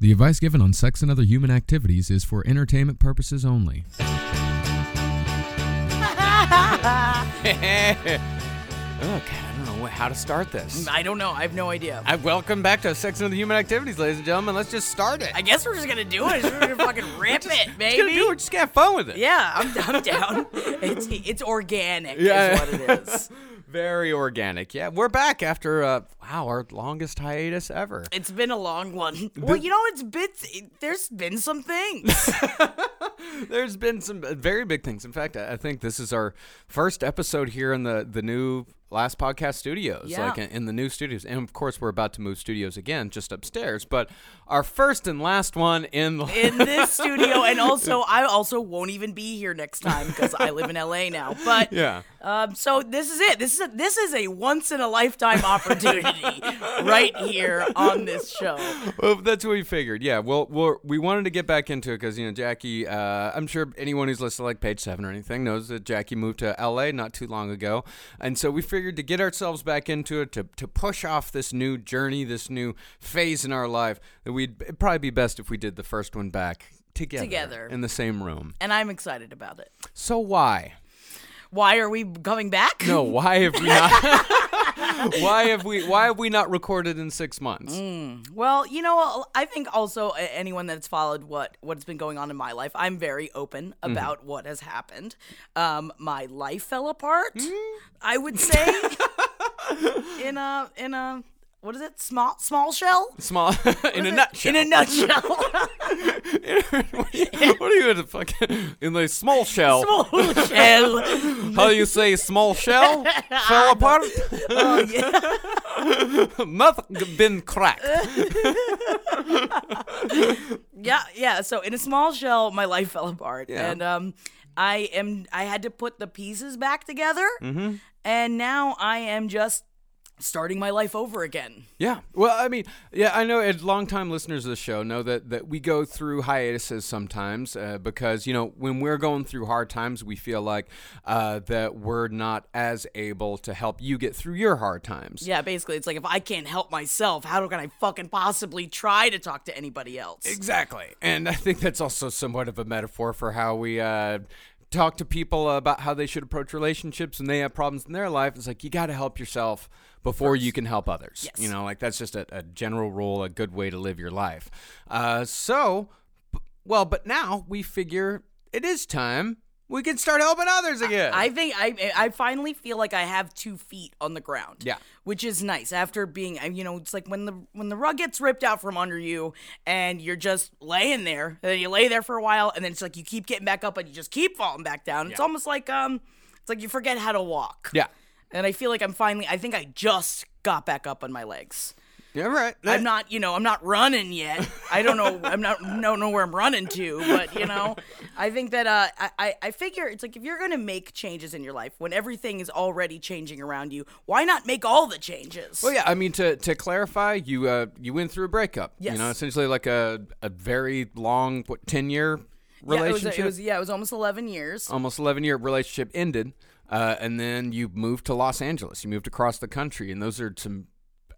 The advice given on sex and other human activities is for entertainment purposes only. Oh, God, I don't know how to start this. Mm, I don't know. I have no idea. I welcome back to Sex and Other Human Activities, ladies and gentlemen. Let's just start it. I guess we're just gonna do it. We're gonna fucking rip it, Just gonna baby. do it. Just gonna have fun with it. Yeah, I'm, I'm down. It's it's organic, Yeah. is what it is. Very organic. Yeah, we're back after uh, wow, our longest hiatus ever. It's been a long one. Well, you know, it's been there's been some things. There's been some uh, very big things. In fact, I I think this is our first episode here in the the new last podcast studios, Yeah. like in, in the new studios. And of course, we're about to move studios again, just upstairs. But our first and last one in the in this studio, and also I also won't even be here next time because I live in LA now. But yeah. um, so this is it. This is a, this is a once in a lifetime opportunity right here on this show. Well, that's what we figured. Yeah. Well, we're, we wanted to get back into it because you know Jackie. Uh, I'm sure anyone who's listened to like Page Seven or anything knows that Jackie moved to L.A. not too long ago, and so we figured to get ourselves back into it to to push off this new journey, this new phase in our life, that we'd it'd probably be best if we did the first one back together, Together. in the same room. And I'm excited about it. So why? Why are we coming back? No, why have we not? why have we? Why have we not recorded in six months? Well, you know, I think also anyone that's followed what what's been going on in my life, I'm very open Mm-hmm. about what has happened. Um, my life fell apart. Mm. I would say in a in a what is it? Small small shell. Small, in a nutshell. In a nutshell. what are you in a fucking in the small shell? small shell. How do you say small shell fell apart? Oh yeah. Nothing been cracked. Yeah, yeah. So in a small shell, my life fell apart, Yeah. and um, I am I had to put the pieces back together, Mm-hmm. and now I am just starting my life over again. Yeah. Well, I mean, yeah, I know. And longtime listeners of the show know that that we go through hiatuses sometimes uh, because you know when we're going through hard times, we feel like uh, that we're not as able to help you get through your hard times. Yeah, basically, it's like if I can't help myself, how can I fucking possibly try to talk to anybody else? Exactly. And I think that's also somewhat of a metaphor for how we uh, talk to people about how they should approach relationships when they have problems in their life. It's like you got to help yourself before you can help others. Yes. You know, like that's just a, a general rule, a good way to live your life. Uh, so, b- well, but now we figure it is time we can start helping others again. I think I I finally feel like I have two feet on the ground. Yeah. which is nice after being uh, you know it's like when the when the rug gets ripped out from under you and you're just laying there and then you lay there for a while and then it's like you keep getting back up and you just keep falling back down. It's almost like um it's like you forget how to walk. yeah. And I feel like I'm finally I think I just got back up on my legs. Yeah, right. I'm not, you know, I'm not running yet. I don't know. I'm not, don't know where I'm running to, but you know, I think that uh, I, I, I figure it's like if you're gonna make changes in your life when everything is already changing around you, why not make all the changes? Well, yeah. I mean, to to clarify, you uh you went through a breakup. Yes. You know, essentially like a a very long what ten year relationship. Yeah, it was, it was yeah, it was almost 11 years. Almost eleven year relationship ended, uh, and then you moved to Los Angeles. You moved across the country, and those are some.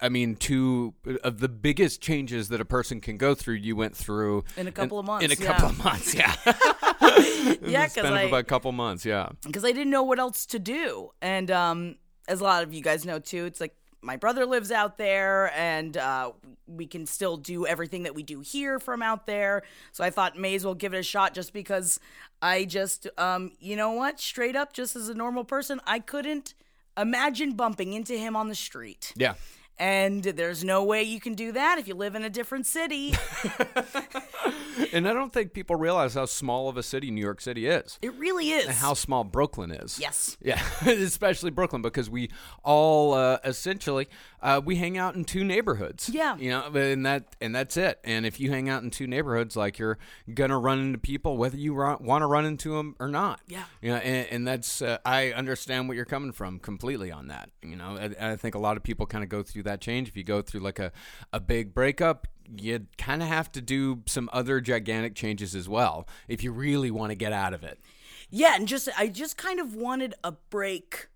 I mean, two of the biggest changes that a person can go through. You went through In a couple of months, In a yeah. couple of months, yeah. yeah, because I about a couple months, yeah. because I didn't know what else to do. And um, as a lot of you guys know too, it's like my brother lives out there, and uh, we can still do everything that we do here from out there. So I thought may as well give it a shot, just because I just, um, you know what, straight up, just as a normal person, I couldn't imagine bumping into him on the street. Yeah. And there's no way you can do that if you live in a different city. And I don't think people realize how small of a city New York City is. It really is. and how small Brooklyn is. Yes. Yeah, especially Brooklyn because we all uh, essentially uh, we hang out in two neighborhoods. Yeah. you know, and that and that's it. And if you hang out in two neighborhoods, like you're gonna run into people whether you want to run into them or not. Yeah. you know, and, and that's uh, I understand what you're coming from completely on that. You know, and I think a lot of people kind of go through that change. If you go through like a a big breakup. You kind of have to do some other gigantic changes as well if you really want to get out of it. Yeah, and just I just kind of wanted a break,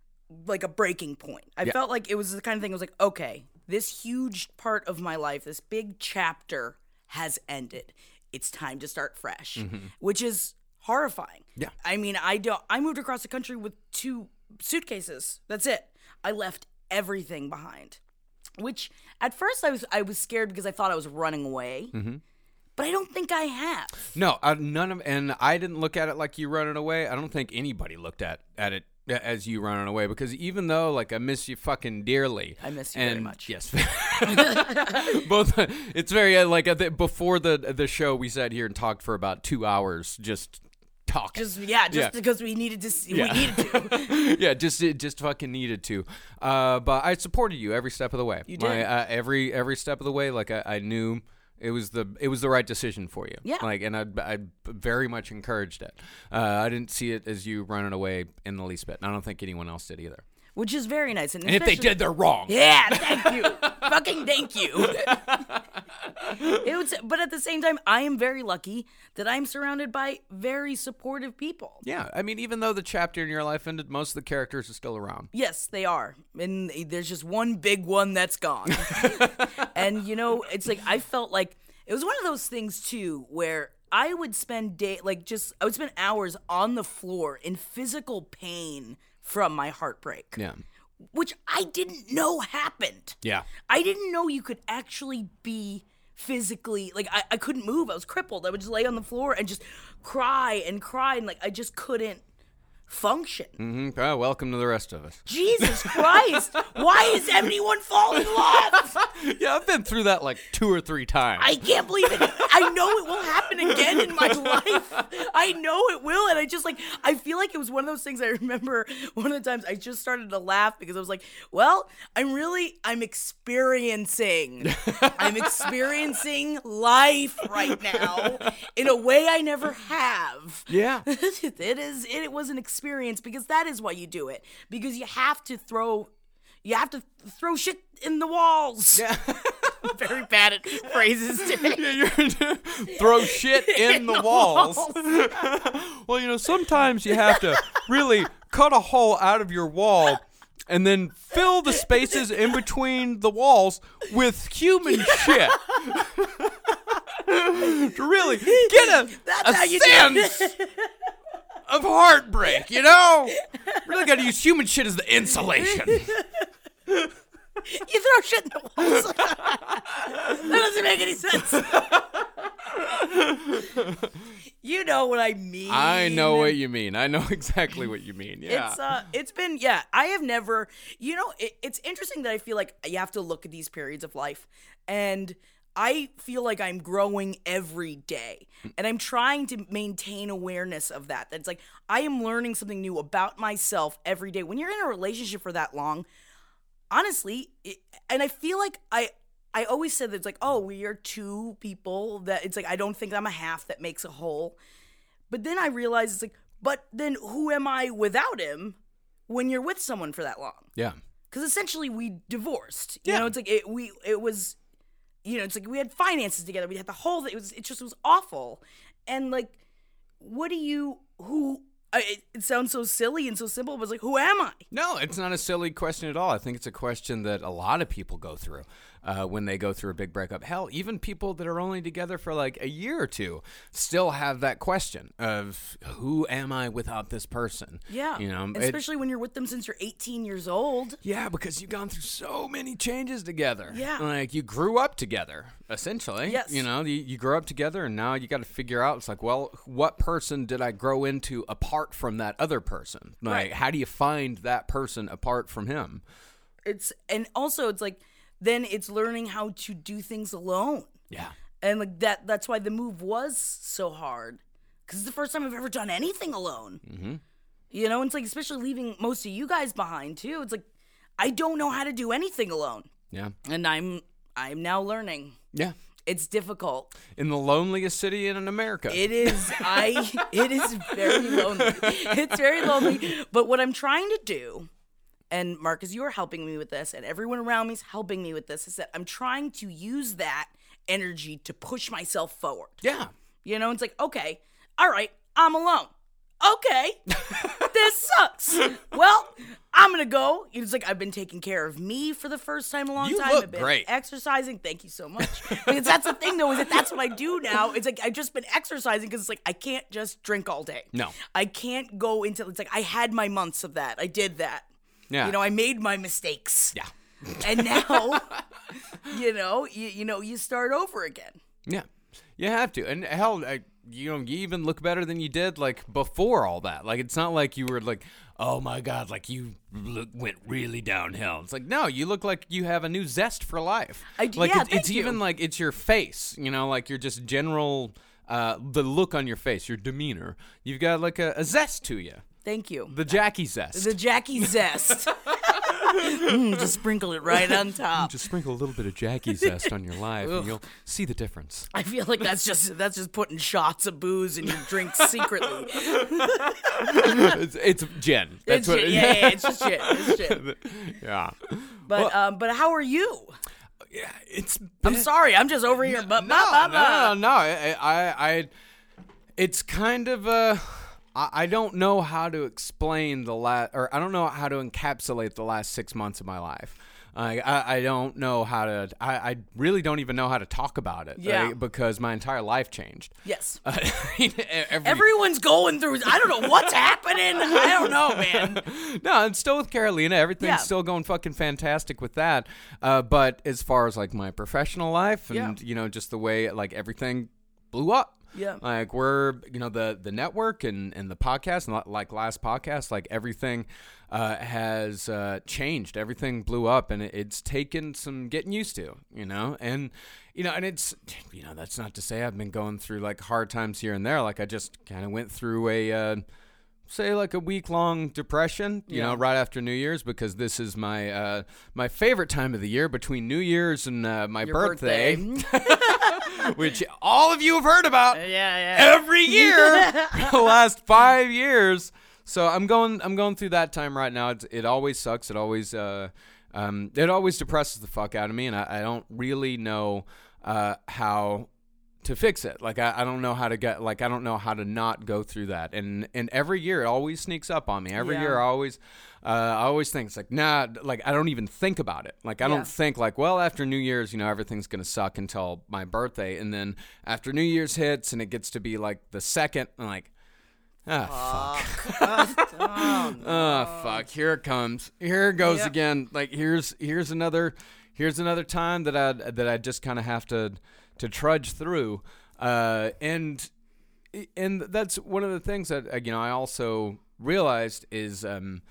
like a breaking point. I Yeah. felt like it was the kind of thing. I was like, okay, this huge part of my life, this big chapter, has ended. It's time to start fresh, which is horrifying. Mm-hmm. Yeah. I mean, I don't. I moved across the country with two suitcases. That's it. I left everything behind. Which at first I was I was scared because I thought I was running away. Mm-hmm. But I don't think I have. No, uh, none of, and I didn't look at it like you running away. I don't think anybody looked at at it as you running away because even though like I miss you fucking dearly, I miss you very and much. Yes, both. It's very uh, like uh, before the the show we sat here and talked for about two hours just Just yeah, just Yeah. because we needed to see, Yeah. we needed to. yeah, just it just fucking needed to. Uh, but I supported you every step of the way. You My, did. uh, every every step of the way. Like I, I knew it was the it was the right decision for you. Yeah. Like, and I I very much encouraged it. Uh, I didn't see it as you running away in the least bit. And I don't think anyone else did either. Which is very nice. And, And if they did, they're wrong. Yeah, thank you. Fucking thank you. it was, but at the same time, I am very lucky that I'm surrounded by very supportive people. Yeah, I mean, even though the chapter in your life ended, most of the characters are still around. Yes, they are. And there's just one big one that's gone. and you know, it's like I felt like it was one of those things too where I would spend day like just I would spend hours on the floor in physical pain from my heartbreak. Yeah. Which I didn't know happened. Yeah. I didn't know you could actually be physically like I, I couldn't move. I was crippled. I would just lay on the floor and just cry and cry and like I just couldn't function. hmm Oh, welcome to the rest of us. Jesus Christ! Why is everyone falling in love? yeah, I've been through that like two or three times. I can't believe it. I know it will happen again in my life. I know it will, and I just like I feel like it was one of those things. I remember one of the times I just started to laugh because I was like, "Well, I'm really I'm experiencing, I'm experiencing life right now in a way I never have." yeah. it is it was an experience because that is why you do it because you have to throw you have to throw shit in the walls Yeah. very bad at phrases today Yeah, you're throw shit in, the, walls. well, you know, sometimes you have to really cut a hole out of your wall and then fill the spaces in between the walls with human shit. to really get a, That's a how you do it. sense of heartbreak, you know? Really got to use human shit as the insulation. you throw shit in the walls that doesn't make any sense you know what i mean I know what you mean. I know exactly what you mean. Yeah. It's uh, it's been yeah. I have never, you know, it, it's interesting that I feel like you have to look at these periods of life, and I feel like I'm growing every day, and I'm trying to maintain awareness of that. That it's like I am learning something new about myself every day. When you're in a relationship for that long, honestly, it, and I feel like I. I always said that it's like, oh, we are two people that it's like I don't think I'm a half that makes a whole. But then I realized it's like, but then who am I without him when you're with someone for that long? yeah. Because essentially we divorced. You Yeah. know, it's like it, we it was, you know, it's like we had finances together. We had the whole. thing. It was it just was awful. And like, what do you who? It, it sounds so silly and so simple, but it's like, who am I? No, it's not a silly question at all. I think it's a question that a lot of people go through uh, when they go through a big breakup. Hell, even people that are only together for like a year or two still have that question of who am I without this person? Yeah, you know, especially when you're with them since you're 18 years old. yeah, because you've gone through so many changes together. Yeah. like you grew up together essentially. Yes. you know, you, you grew up together, and now you got to figure out. It's like, well, what person did I grow into apart from that other person? Like, Right. how do you find that person apart from him? It's and also it's like then it's learning how to do things alone. Yeah. and like that that's why the move was so hard because it's the first time i've ever done anything alone mm-hmm. you know and it's like especially leaving most of you guys behind too it's like i don't know how to do anything alone Yeah. and i'm i'm now learning Yeah. it's difficult In the loneliest city in America. it is i it is very lonely it's very lonely but what i'm trying to do and Marcus, you are helping me with this, and everyone around me is helping me with this. Is that I'm trying to use that energy to push myself forward. yeah. You know, it's like, okay, all right, I'm alone. okay, this sucks. Well, I'm gonna go. It's like I've been taking care of me for the first time in a long You time. look I've been great. Exercising. Thank you so much. because that's the thing, though, is that that's what I do now. It's like I've just been exercising because it's like I can't just drink all day. No. I can't go into. It's like I had my months of that. I did that. Yeah. You know, I made my mistakes. Yeah. And now, you know, you, you know, you start over again. Yeah, you have to, and hell, I, you know, you even look better than you did like before all that. Like it's not like you were like, oh my god, like you look, went really downhill. It's like no, you look like you have a new zest for life. I like yeah, it's, you. even like it's your face. You know, like your just general. Uh, the look on your face, your demeanor, you've got like a, a zest to you. Thank you. The Jackie zest. The Jackie Zest. Mm, just sprinkle it right on top. just sprinkle a little bit of Jackie zest on your life, and you'll see the difference. I feel like that's just that's just putting shots of booze in your drink secretly. it's, it's gin. That's It's what. shit. yeah, yeah, it's just shit. It's shit. yeah. But um, but how are you? Yeah, it's. I'm sorry, I'm just over here. But no, no, no, no. I, I, I, it's kind of uh, I, I don't know how to explain the last, or I don't know how to encapsulate the last six months of my life. I, I, I don't know how to. I, I really don't even know how to talk about it. Yeah. like, because my entire life changed. Yes. Every, Everyone's going through. I don't know what's happening. I don't know, man. no, I'm still with Carolina. Everything's Yeah. still going fucking fantastic with that. Uh, but as far as like my professional life and Yeah. you know just the way like everything blew up. Yeah. Like we're you know the the network and and the podcast and like last podcast like everything uh, has uh, changed. Everything blew up and it, it's taken some getting used to. You know and. You know, and it's, you know, that's not to say I've been going through like hard times here and there. Like I just kind of went through a, uh, say like a week long depression you know right after new year's because this is my uh my favorite time of the year between new year's and uh, my Your birthday, birthday. which all of you have heard about yeah, yeah. every year for the last five years. So i'm going i'm going through that time right now. It's, it always sucks. It always uh um it always depresses the fuck out of me and i, I don't really know uh how to fix it. Like I, I don't know how to get like I don't know how to not go through that. And and every year it always sneaks up on me. Every Yeah. year I always uh, I always think it's like nah like I don't even think about it. Like I Yeah. don't think like well after New Year's you know everything's gonna suck until my birthday and then after New Year's hits and it gets to be like the second I'm like ah fuck oh fuck here it comes here it goes Yep. again like here's here's another here's another time that i that i just kind of have to to trudge through uh and and that's one of the things that uh, you know i also realized is um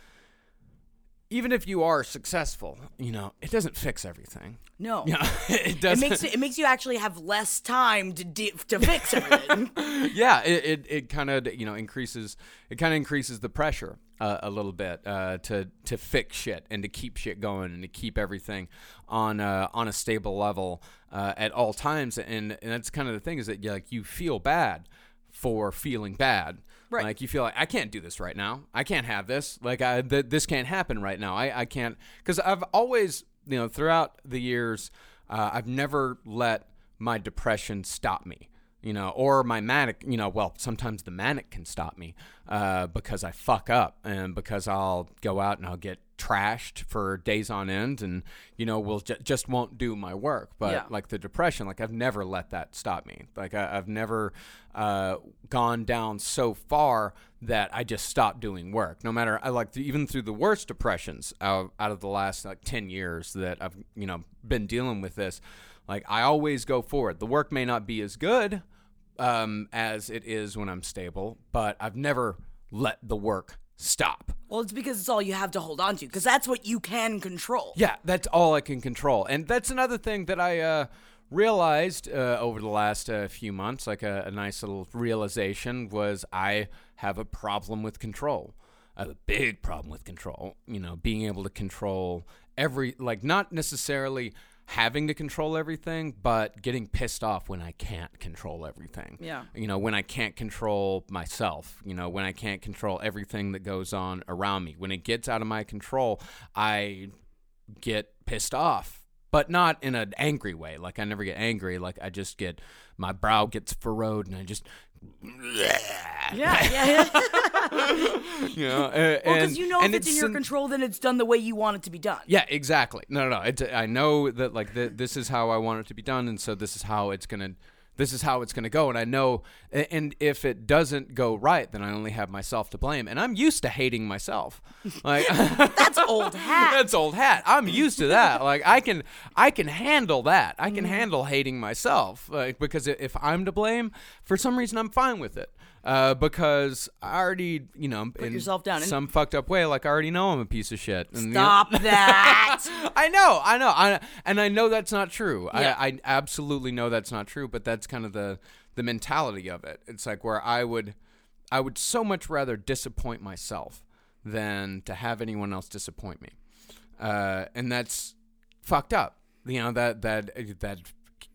even if you are successful you know it doesn't fix everything No. yeah it It doesn't makes it makes you actually have less time to de- to fix everything. yeah, it it, it kind of you know increases it kind of increases the pressure uh, a little bit uh, to to fix shit and to keep shit going and to keep everything on uh, on a stable level uh, at all times. And and that's kind of the thing is that you like you feel bad for feeling bad. Right. Like you feel like I can't do this right now. I can't have this. Like I th- this can't happen right now. I I can't because I've always you know throughout the years uh, I've never let my depression stop me you know, or my manic, you know, well, sometimes the manic can stop me uh, because I fuck up and because I'll go out and I'll get trashed for days on end and, you know, will ju- just won't do my work. But Yeah. like the depression, like I've never let that stop me. Like I, I've never uh, gone down so far that I just stopped doing work. No matter, I like even through the worst depressions out, out of the last like 10 years that I've, you know, been dealing with this, like I always go forward. The work may not be as good um, as it is when I'm stable, but I've never let the work stop. well, it's because it's all you have to hold on to because that's what you can control. Yeah, that's all I can control. And that's another thing that I uh, realized uh, over the last uh, few months, like a, a nice little realization, was I have a problem with control. I have a big problem with control. You know, being able to control every, like, not necessarily having to control everything, but getting pissed off when I can't control everything. Yeah. You know, when I can't control myself, you know, when I can't control everything that goes on around me. When it gets out of my control, I get pissed off. but not in an angry way. Like I never get angry. Like I just get my brow gets furrowed and I just Yeah, yeah. you know, uh, well, because you know if and it's in your an- control, then it's done the way you want it to be done. Yeah, exactly. No, no, no. It's, I know that like th- this is how I want it to be done, and so this is how it's gonna. This is how it's gonna go, and I know. And if it doesn't go right, then I only have myself to blame, and I'm used to hating myself. Like That's old hat. that's old hat. I'm used to that. Like I can, I can handle that. I can mm-hmm. handle hating myself. Like because if I'm to blame, for some reason I'm fine with it. Uh, because I already, you know, in yourself down and- some fucked up way. Like I already know I'm a piece of shit. And, you know- Stop that. I know, I know, I, and I know that's not true. Yeah. I, I absolutely know that's not true. But that's kind of the the mentality of it. It's like where I would, I would so much rather disappoint myself than to have anyone else disappoint me, uh, and that's fucked up. You know that that that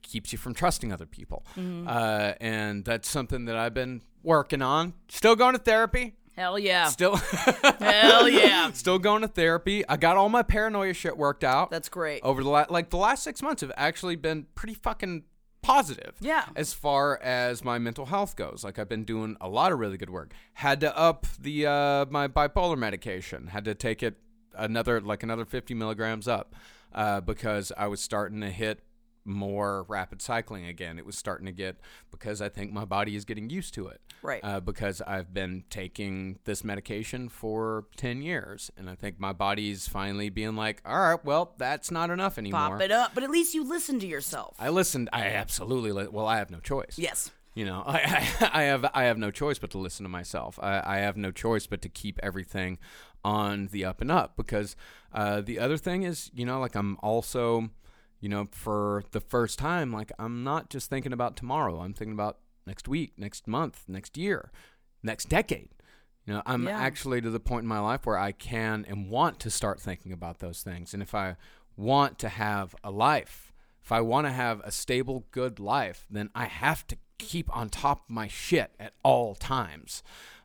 keeps you from trusting other people, uh, and that's something that I've been working on. Still going to therapy. Hell yeah. Still, Hell yeah. still going to therapy. I got all my paranoia shit worked out That's great. over the la- like the last six months have actually been pretty fucking positive. Yeah. As far as my mental health goes, like I've been doing a lot of really good work. Had to up the uh, my bipolar medication. Had to take it another like another fifty milligrams up uh, because I was starting to hit more rapid cycling again. It was starting to get because I think my body is getting used to it. Right. Uh, because I've been taking this medication for 10 years. And I think my body's finally being like, all right, well, that's not enough anymore. Pop it up. But at least you listen to yourself. I listened. I absolutely. Li- well, I have no choice. yes. You know, I, I, I have I have no choice but to listen to myself. I, I have no choice but to keep everything on the up and up because uh, the other thing is, you know, like I'm also, you know, for the first time, like I'm not just thinking about tomorrow. I'm thinking about next week, next month, next year, next decade. You know, I'm Yeah. actually to the point in my life where I can and want to start thinking about those things. And if I want to have a life, if I want to have a stable, good life, then I have to keep on top of my shit at all times.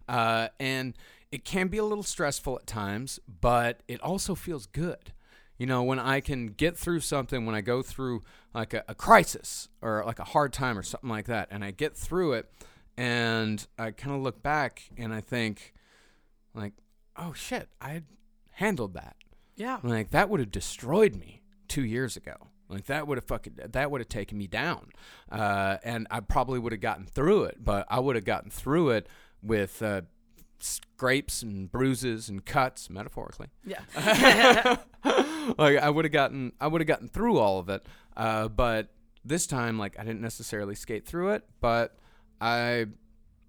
Uh, and it can be a little stressful at times, but it also feels good. You know, when I can get through something, when I go through like a, a crisis or like a hard time or something like that, and I get through it, and I kind of look back and I think, like, oh shit, I handled that. Yeah. Like that would have destroyed me two years ago. Like that would have fucking that would have taken me down, uh, and I probably would have gotten through it. But I would have gotten through it with uh, scrapes and bruises and cuts, metaphorically. Yeah. like I would have gotten I would have gotten through all of it. Uh, but this time, like I didn't necessarily skate through it, but I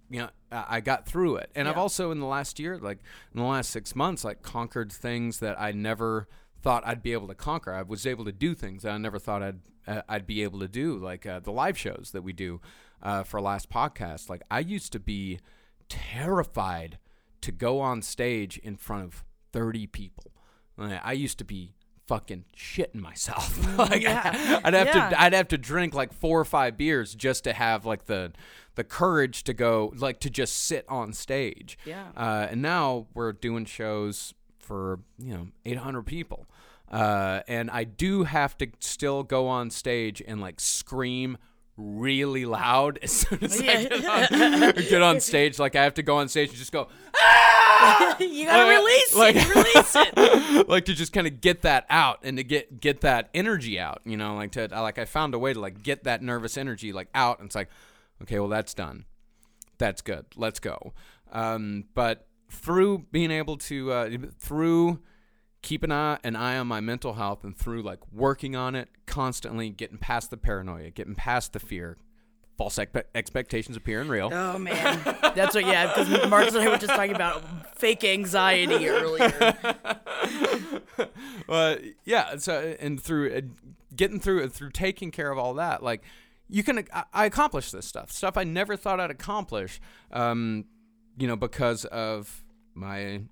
you know I got through it, and I've also in the last year, like in the last six months, like conquered things that I never thought I'd be able to conquer. I was able to do things that I never thought I'd uh, I'd be able to do, like uh, the live shows that we do uh, for last podcast. Like I used to be terrified to go on stage in front of thirty people. I used to be fucking shitting myself. like Yeah. I'd have Yeah. to I'd have to drink like four or five beers just to have like the the courage to go like to just sit on stage. Yeah. Uh, and now we're doing shows for you know 800 people, uh, and I do have to still go on stage and like scream really loud as soon as I get on, get on stage. Like I have to go on stage and just go. you gotta Like- release like- it. Release it. like to just kind of get that out and to get get that energy out you know like to like i found a way to like get that nervous energy like out and it's like okay well that's done that's good let's go um, but through being able to uh, through keeping an eye, an eye on my mental health and through like working on it constantly getting past the paranoia getting past the fear false expe- expectations appear and real Oh man, that's what. Yeah, because Marcus and I were just talking about fake anxiety earlier. uh, yeah. So and through uh, getting through it, through taking care of all that, like you can, I, I accomplished this stuff, stuff I never thought I'd accomplish. Um, you know, because of my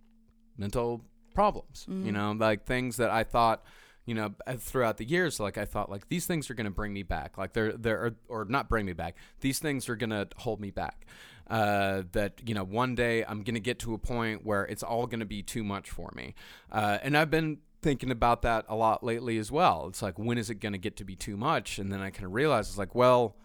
mental problems. You know, like things that I thought. You know, throughout the years, like I thought, like these things are going to bring me back. Like they're they're or, or not bring me back. These things are going to hold me back. Uh, that you know, one day I'm going to get to a point where it's all going to be too much for me. Uh, and I've been thinking about that a lot lately as well. It's like, when is it going to get to be too much? And then I kind of realized it's like, well,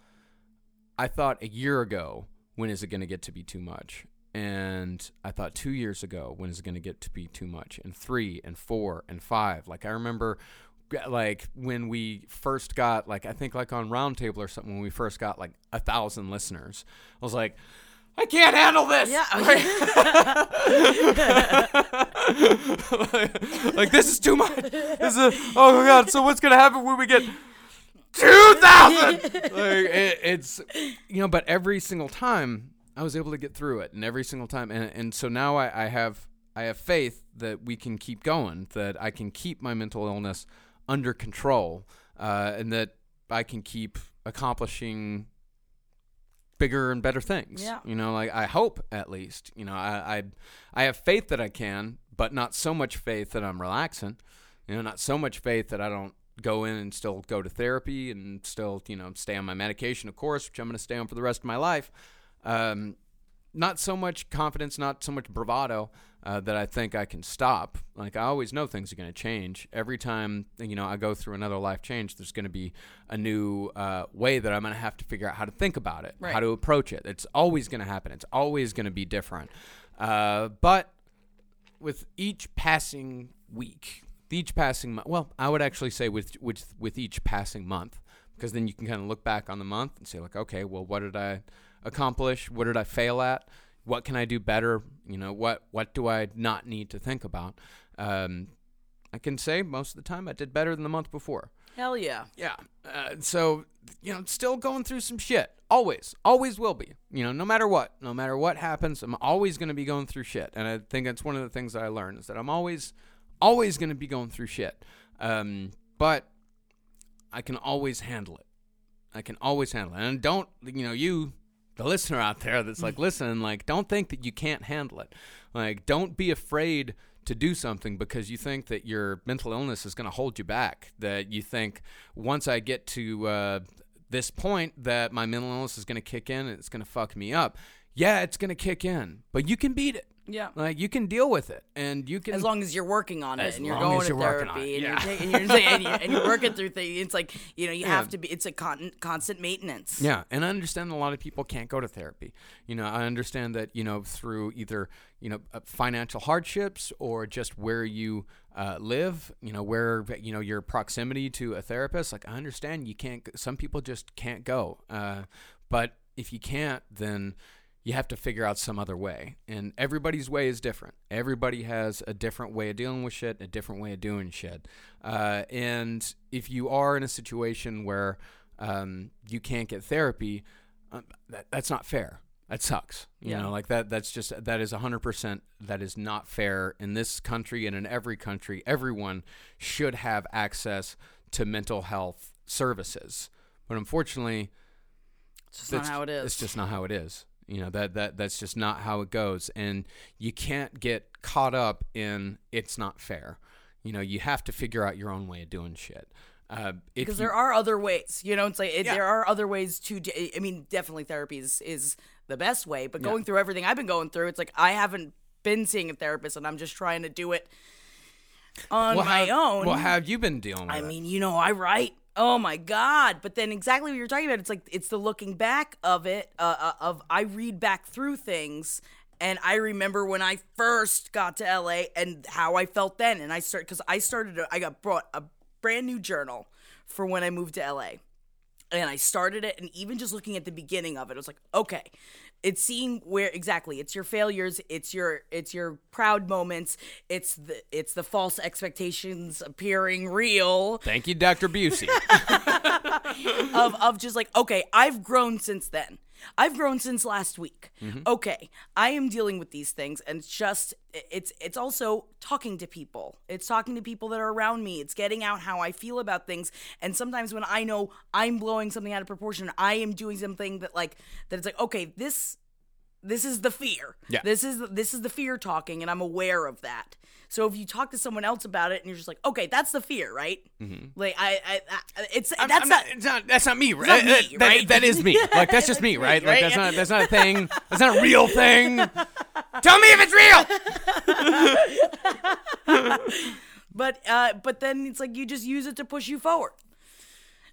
I thought a year ago, when is it going to get to be too much? And I thought two years ago, when is it going to get to be too much? And three and four and five. Like I remember, like when we first got, like I think like on Roundtable or something, when we first got like a thousand listeners, I was like, I can't handle this. Yeah. Oh, like, like, this is too much. This is a, oh my god. So what's gonna happen when we get two thousand? like it, it's you know, but every single time I was able to get through it, and every single time, and and so now I, I have I have faith that we can keep going, that I can keep my mental illness under control, uh, and that I can keep accomplishing bigger and better things. Yeah. You know, like I hope at least. You know, I, I I have faith that I can, but not so much faith that I'm relaxing. You know, not so much faith that I don't go in and still go to therapy and still, you know, stay on my medication, of course, which I'm going to stay on for the rest of my life. Um, not so much confidence, not so much bravado uh, that I think I can stop. Like I always know things are going to change. Every time you know I go through another life change, there's going to be a new uh, way that I'm going to have to figure out how to think about it, Right. how to approach it. It's always going to happen. It's always going to be different. Uh, but with each passing week, each passing month, well, I would actually say with with with each passing month, because then you can kind of look back on the month and say like, okay, well, what did I accomplish? What did I fail at? What can I do better? You know, what what do I not need to think about? Um, I can say most of the time I did better than the month before. Hell yeah. Yeah. Uh, so, you know, still going through some shit. Always. Always will be. You know, no matter what. No matter what happens, I'm always going to be going through shit. And I think that's one of the things that I learned is that I'm always, always going to be going through shit. Um, but I can always handle it. I can always handle it. And don't, you know, you, the listener out there that's like, listen, like, don't think that you can't handle it. Like, don't be afraid to do something because you think that your mental illness is going to hold you back. That you think once I get to uh, this point that my mental illness is going to kick in and it's going to fuck me up. Yeah, it's going to kick in, but you can beat it. Yeah. Like you can deal with it, and you can As long as you're working on it As and you're long going as to you're working on therapy and, you're taking, you're, and, you're, and you're working through things, it's like you know you Yeah. have to be. It's a con- constant maintenance. Yeah, and I understand a lot of people can't go to therapy. You know, I understand that you know through either you know uh, financial hardships or just where you uh, live. You know, where you know your proximity to a therapist. Like I understand you can't. Some people just can't go. Uh, but if you can't, then you have to figure out some other way. And everybody's way is different. Everybody has a different way of dealing with shit, a different way of doing shit. Uh, and if you are in a situation where um, you can't get therapy, um, that, that's not fair. That sucks. You Yeah. know, like that. That's just that is hundred percent. That is not fair in this country and in every country. Everyone should have access to mental health services, but unfortunately, It's just not how it is. It's just not how it is. You know that that that's just not how it goes, and you can't get caught up in it's not fair. You know, you have to figure out your own way of doing shit. Uh, because you- there are other ways. You know, it's like it, Yeah. there are other ways to. I mean, definitely therapy is, is the best way. But going through everything I've been going through, it's like I haven't been seeing a therapist, and I'm just trying to do it on well, my how, own. Well, how have you been dealing with I it? mean, you know, I write. Oh my God! But then exactly what you're talking about, it's like it's the looking back of it. Uh, uh, of I read back through things, and I remember when I first got to LA and how I felt then. And I start because I started. a- I got brought a brand new journal for when I moved to LA and I started it, and even just looking at the beginning of it, I was like, okay, it's seeing where exactly it's your failures, it's your it's your proud moments, it's the it's the false expectations appearing real Thank you, Dr. Busey. of of just like, okay, I've grown since then. I've grown since last week. Mm-hmm. Okay, I am dealing with these things, and it's just it's it's also talking to people. It's talking to people that are around me. It's getting out how I feel about things. And sometimes when I know I'm blowing something out of proportion, I am doing something that like that it's like, okay, this this is the fear. Yeah. This is this is the fear talking, and I'm aware of that. So if you talk to someone else about it, and you're just like, okay, that's the fear, right? Like I, I, I it's I'm- that's I'm not. It's not. That's not me, right? not me, That- that- right? that is me. Like that's just me, right? Like that's not. That's not a thing. That's not a real thing. Tell me if it's real. But uh, but then it's like you just use it to push you forward,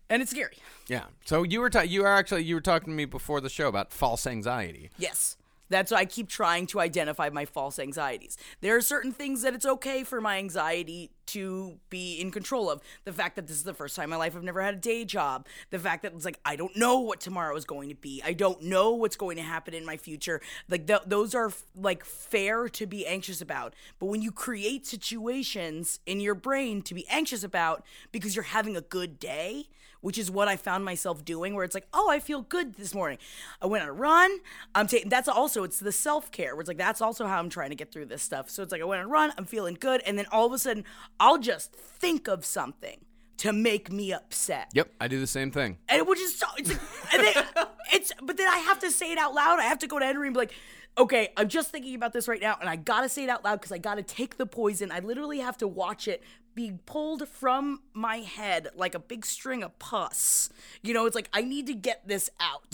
and it's scary. Yeah. So you were ta- you were actually you were talking to me before the show about false anxiety. Yes. That's why I keep trying to identify my false anxieties. There are certain things that it's okay for my anxiety to be in control of. The fact that this is the first time in my life I've never had a day job. The fact that it's like I don't know what tomorrow is going to be. I don't know what's going to happen in my future. Like th- those are like fair to be anxious about. But when you create situations in your brain to be anxious about because you're having a good day, which is what I found myself doing, where it's like, oh, I feel good this morning. I went on a run. I'm taking. That's also it's the self care. Where it's like that's also how I'm trying to get through this stuff. So it's like I went on a run. I'm feeling good, and then all of a sudden, I'll just think of something to make me upset. Yep, I do the same thing. And it would just so it's like, and then it's but then I have to say it out loud. I have to go to Henry and be like, okay, I'm just thinking about this right now, and I gotta say it out loud because I gotta take the poison. I literally have to watch it be pulled from my head like a big string of pus. You know, it's like I need to get this out.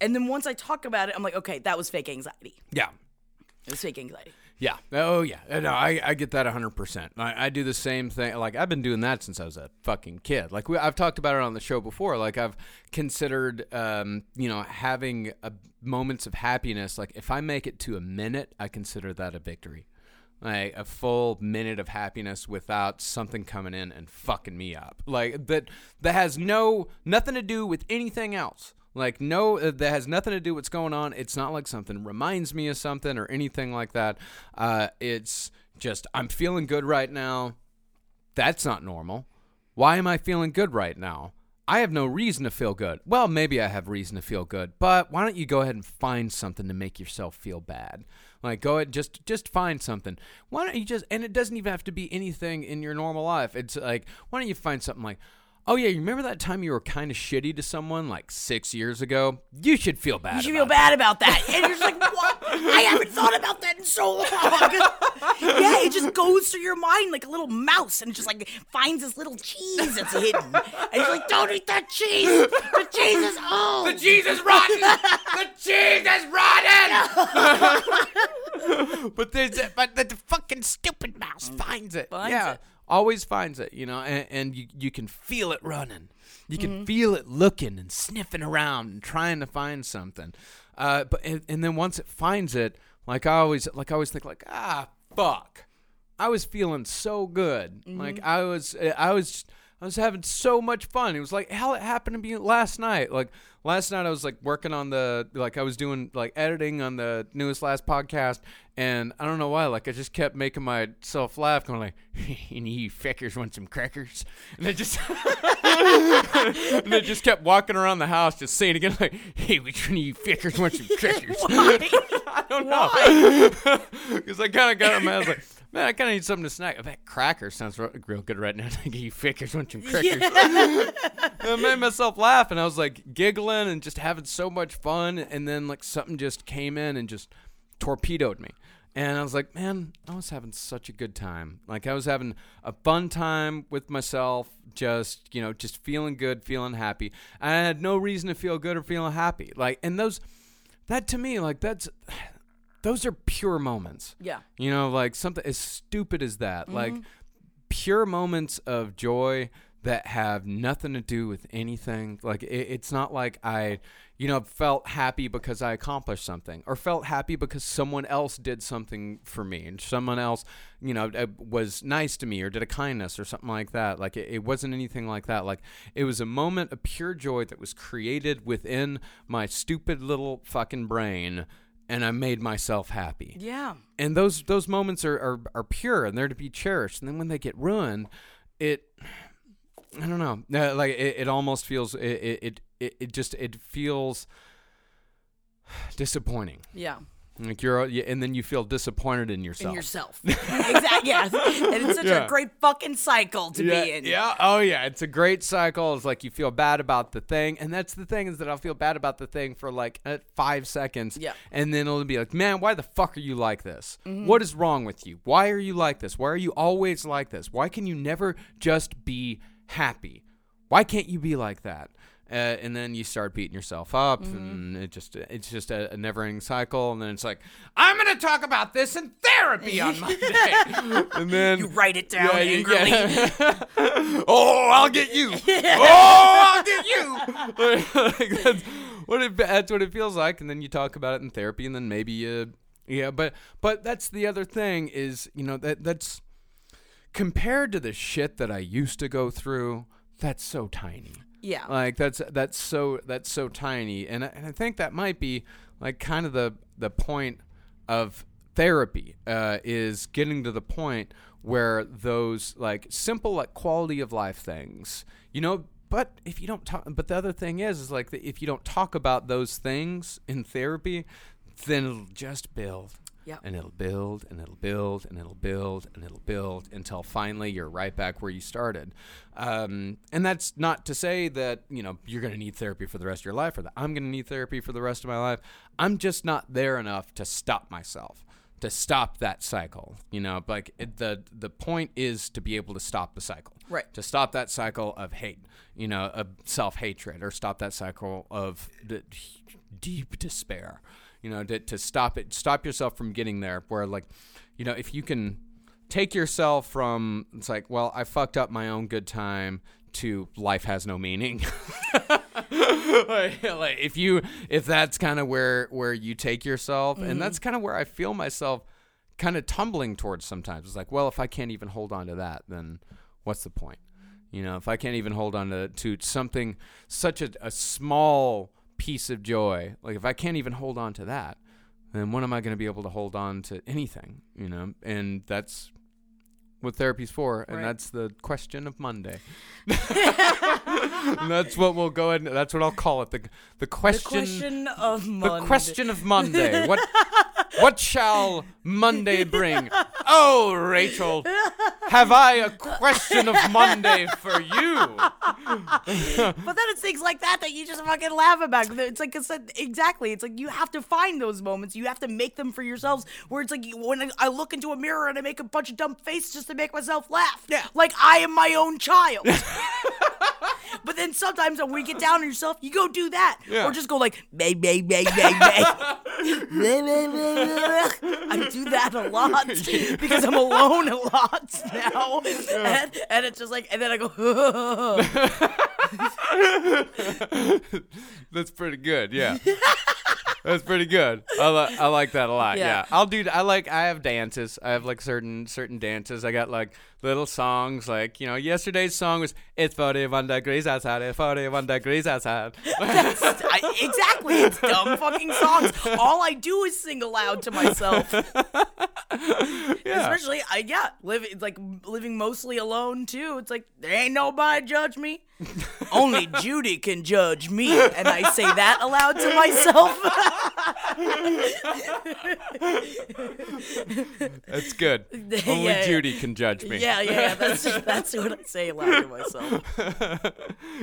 And then once I talk about it, I'm like, okay, that was fake anxiety. Yeah. It was fake anxiety. Yeah. Oh, yeah. Uh, No, I, I get that 100%. I, I do the same thing. Like, I've been doing that since I was a fucking kid. Like, we, I've talked about it on the show before. Like, I've considered, um, you know, having a, moments of happiness. Like, if I make it to a minute, I consider that a victory. Like, a full minute of happiness without something coming in and fucking me up. Like, that, that has no, nothing to do with anything else. Like no, uh, that has nothing to do with what's going on. It's not like something reminds me of something or anything like that. Uh, it's just I'm feeling good right now. That's not normal. Why am I feeling good right now? I have no reason to feel good. Well, maybe I have reason to feel good, but why don't you go ahead and find something to make yourself feel bad? Like go ahead just just find something. Why don't you just and it doesn't even have to be anything in your normal life. It's like why don't you find something like Oh yeah, you remember that time you were kind of shitty to someone like six years ago? You should feel bad. You should feel bad about that. And you're just like, what? I haven't thought about that in so long. yeah, it just goes through your mind like a little mouse and it just like finds this little cheese that's hidden. And you're like, don't eat that cheese. The cheese is old. The cheese is rotten. the cheese is rotten. but there's but the, the fucking stupid mouse finds it. Finds yeah, it. Always finds it. You know, and, and you you can feel it running. You can feel it looking and sniffing around and trying to find something. Uh, but and, and then once it finds it, like I always like I always think like ah fuck, I was feeling so good. Like I was I was I was having so much fun. It was like hell it happened to me last night. Like last night I was like working on the like I was doing like editing on the newest last podcast and I don't know why like I just kept making myself laugh going like and you fuckers want some crackers? And I just and I just kept walking around the house just saying again like hey which one of you fuckers want some crackers? I don't know. Because I kind of got in my head I was like Man, I kind of need something to snack. I bet cracker sounds real, good right now. you fuckers want some crackers? I made myself laugh, and I was like giggling and just having so much fun. And then like something just came in and just torpedoed me. And I was like, man, I was having such a good time. Like I was having a fun time with myself, just you know, just feeling good, feeling happy. And I had no reason to feel good or feeling happy. Like, and those, that to me, like that's, those are pure moments. Yeah. You know, like something as stupid as that. Like pure moments of joy that have nothing to do with anything. Like it, it's not like I, you know, felt happy because I accomplished something or felt happy because someone else did something for me and someone else, you know, uh, was nice to me or did a kindness or something like that. Like it, it wasn't anything like that. Like it was a moment of pure joy that was created within my stupid little fucking brain and I made myself happy Yeah. and those those moments are, are are pure and they're to be cherished and then when they get ruined it i don't know Uh, like it, it almost feels it, it it it just it feels disappointing Yeah. Like you're and then you feel disappointed in yourself In yourself. exactly. Yeah. And it's such Yeah. a great fucking cycle to yeah, be in. yeah. Oh, yeah. It's a great cycle. It's like you feel bad about the thing, and that's the thing is that I'll feel bad about the thing for like uh, five seconds, Yeah. and then it'll be like, man, why the fuck are you like this? Mm-hmm. What is wrong with you? Why are you like this? Why are you always like this? Why can you never just be happy? Why can't you be like that? Uh, and then you start beating yourself up, Mm-hmm. and it just it's just a, a never-ending cycle. And then it's like, I'm gonna talk about this in therapy on Monday, and then You write it down yeah, angrily. yeah. oh, I'll get you. Oh, I'll get you. Like, that's what it, that's what it feels like, and then you talk about it in therapy, and then maybe you, yeah. But but that's the other thing is you know that that's compared to the shit that I used to go through. That's so tiny. Yeah. Like that's that's so that's so tiny, and I, and I think that might be like kind of the the point of therapy uh, is getting to the point where those like simple like quality of life things, you know. But if you don't talk, but the other thing is, is like if you don't talk about those things in therapy, then it'll just build. Yep. And it'll build and it'll build and it'll build and it'll build until finally you're right back where you started. Um, and that's not to say that, you know, you're going to need therapy for the rest of your life or that I'm going to need therapy for the rest of my life. I'm just not there enough to stop myself, to stop that cycle. You know, like it, the, the point is to be able to stop the cycle. Right. To stop that cycle of hate, you know, of self hatred or stop that cycle of d- deep despair you know to, to stop it stop yourself from getting there where like you know if you can take yourself from it's like well i fucked up my own good time to life has no meaning. Like, like, if you if that's kind of where where you take yourself and mm-hmm. that's kind of where i feel myself kind of tumbling towards sometimes. It's like well if i can't even hold on to that then what's the point? You know if i can't even hold on to, to something such a, a small piece of joy. Like if i can't even hold on to that then when am i going to be able to hold on to anything you know? And that's what therapy's for and Right. that's the question of monday. That's what we'll go ahead and that's what i'll call it. The, the the question of Monday. the question of monday. What what shall monday bring oh rachel have i a question of monday for you But then it's things like that that you just fucking laugh about. It's like exactly. It's like you have to find those moments. You have to make them for yourselves. Where it's like when I- I look into a mirror and I make a bunch of dumb faces just to make myself laugh. Yeah. Like I am my own child. but then sometimes when we get down on yourself, you go do that, Yeah. or just go like bang bang bang bang bang. I do that a lot because I'm alone a lot now, and, and it's just like, and then I go. That's pretty good. Yeah. That's pretty good. I, li- I like that a lot. Yeah. Yeah. I'll do. I like. I have dances. I have like certain certain dances. I got like little songs. Like you know, yesterday's song was "It's 41 degrees outside. It's 41 degrees outside." I, exactly. It's dumb fucking songs. All I do is sing aloud to myself. Especially, I yeah, living like living mostly alone too. It's like there ain't nobody judge me. Only Judy can judge me, and I say that aloud to myself. That's good. Yeah, Only yeah. Judy can judge me. yeah, yeah, that's that's what I say aloud to myself.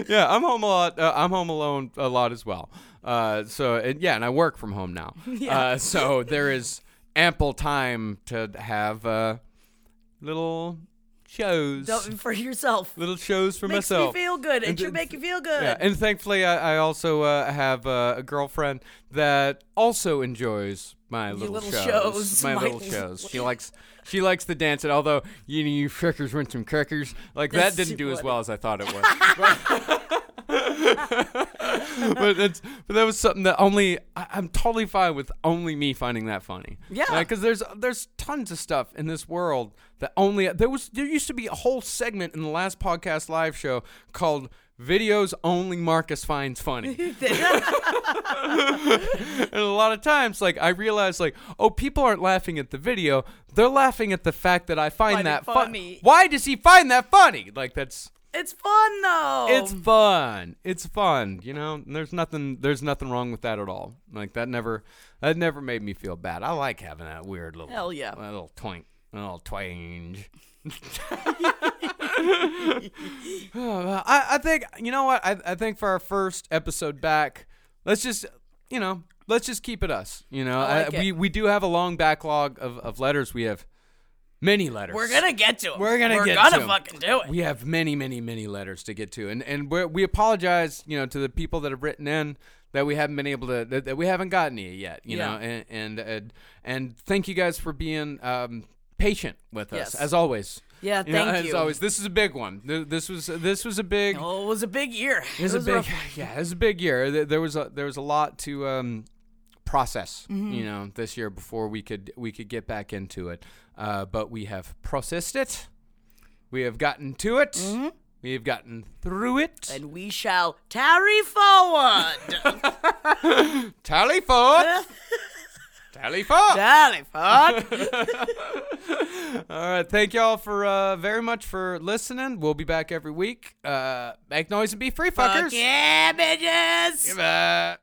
yeah, I'm home a lot. Uh, I'm home alone a lot as well. Uh, so and, yeah, and I work from home now. Uh, so there is ample time to have uh, little shows, Don't, for yourself. little shows for Makes myself. me feel good. It And should th- make you feel good. Yeah, and thankfully, I, I also uh, have uh, a girlfriend that also enjoys my little, little shows. shows, My, my little shows. She likes she likes to dance it. Although you know, you frickers went some crackers. Like that didn't do as well as I thought it would. but but that was something that only I, I'm totally fine with only me finding that funny. Yeah. because there's there's tons of stuff in this world that only there was there used to be a whole segment in the last podcast live show called videos only Marcus finds funny. and a lot of times like I realize like oh people aren't laughing at the video they're laughing at the fact that I find, Find it that fu- funny. Why does he find that funny? Like that's It's fun though. it's fun. It's fun, you know. And there's nothing. There's nothing wrong with that at all. Like that never. That never made me feel bad. I like having that weird little. Hell yeah. that little twink. a little twinge. I, I think you know what I, I think for our first episode back, let's just you know let's just keep it us. You know, I like we it. we do have a long backlog of, of letters we have many letters. We're gonna get to them. We're gonna We're get gonna to fucking do it. We have many, many, many letters to get to, and and we're, we apologize, you know, to the people that have written in that we haven't been able to that, that we haven't gotten to you yet, you Yeah. know, and and and, and thank you guys for being um, patient with us Yes. as always. Yeah, You know, thank as you. always, this is a big one. This was this was a big. Oh, it was a big year. It was a big, yeah, it was a big year. There- was a there was a lot to um, process, Mm-hmm. you know, this year before we could we could get back into it. Uh, but we have processed it. We have gotten to it. We have gotten through it. Mm-hmm. And we shall tarry forward. Tally forward. Tally tarry forward. All right. Thank y'all for uh, very much for listening. We'll be back every week. Uh, make noise and be free, fuckers. Fuck yeah, bitches. Goodbye.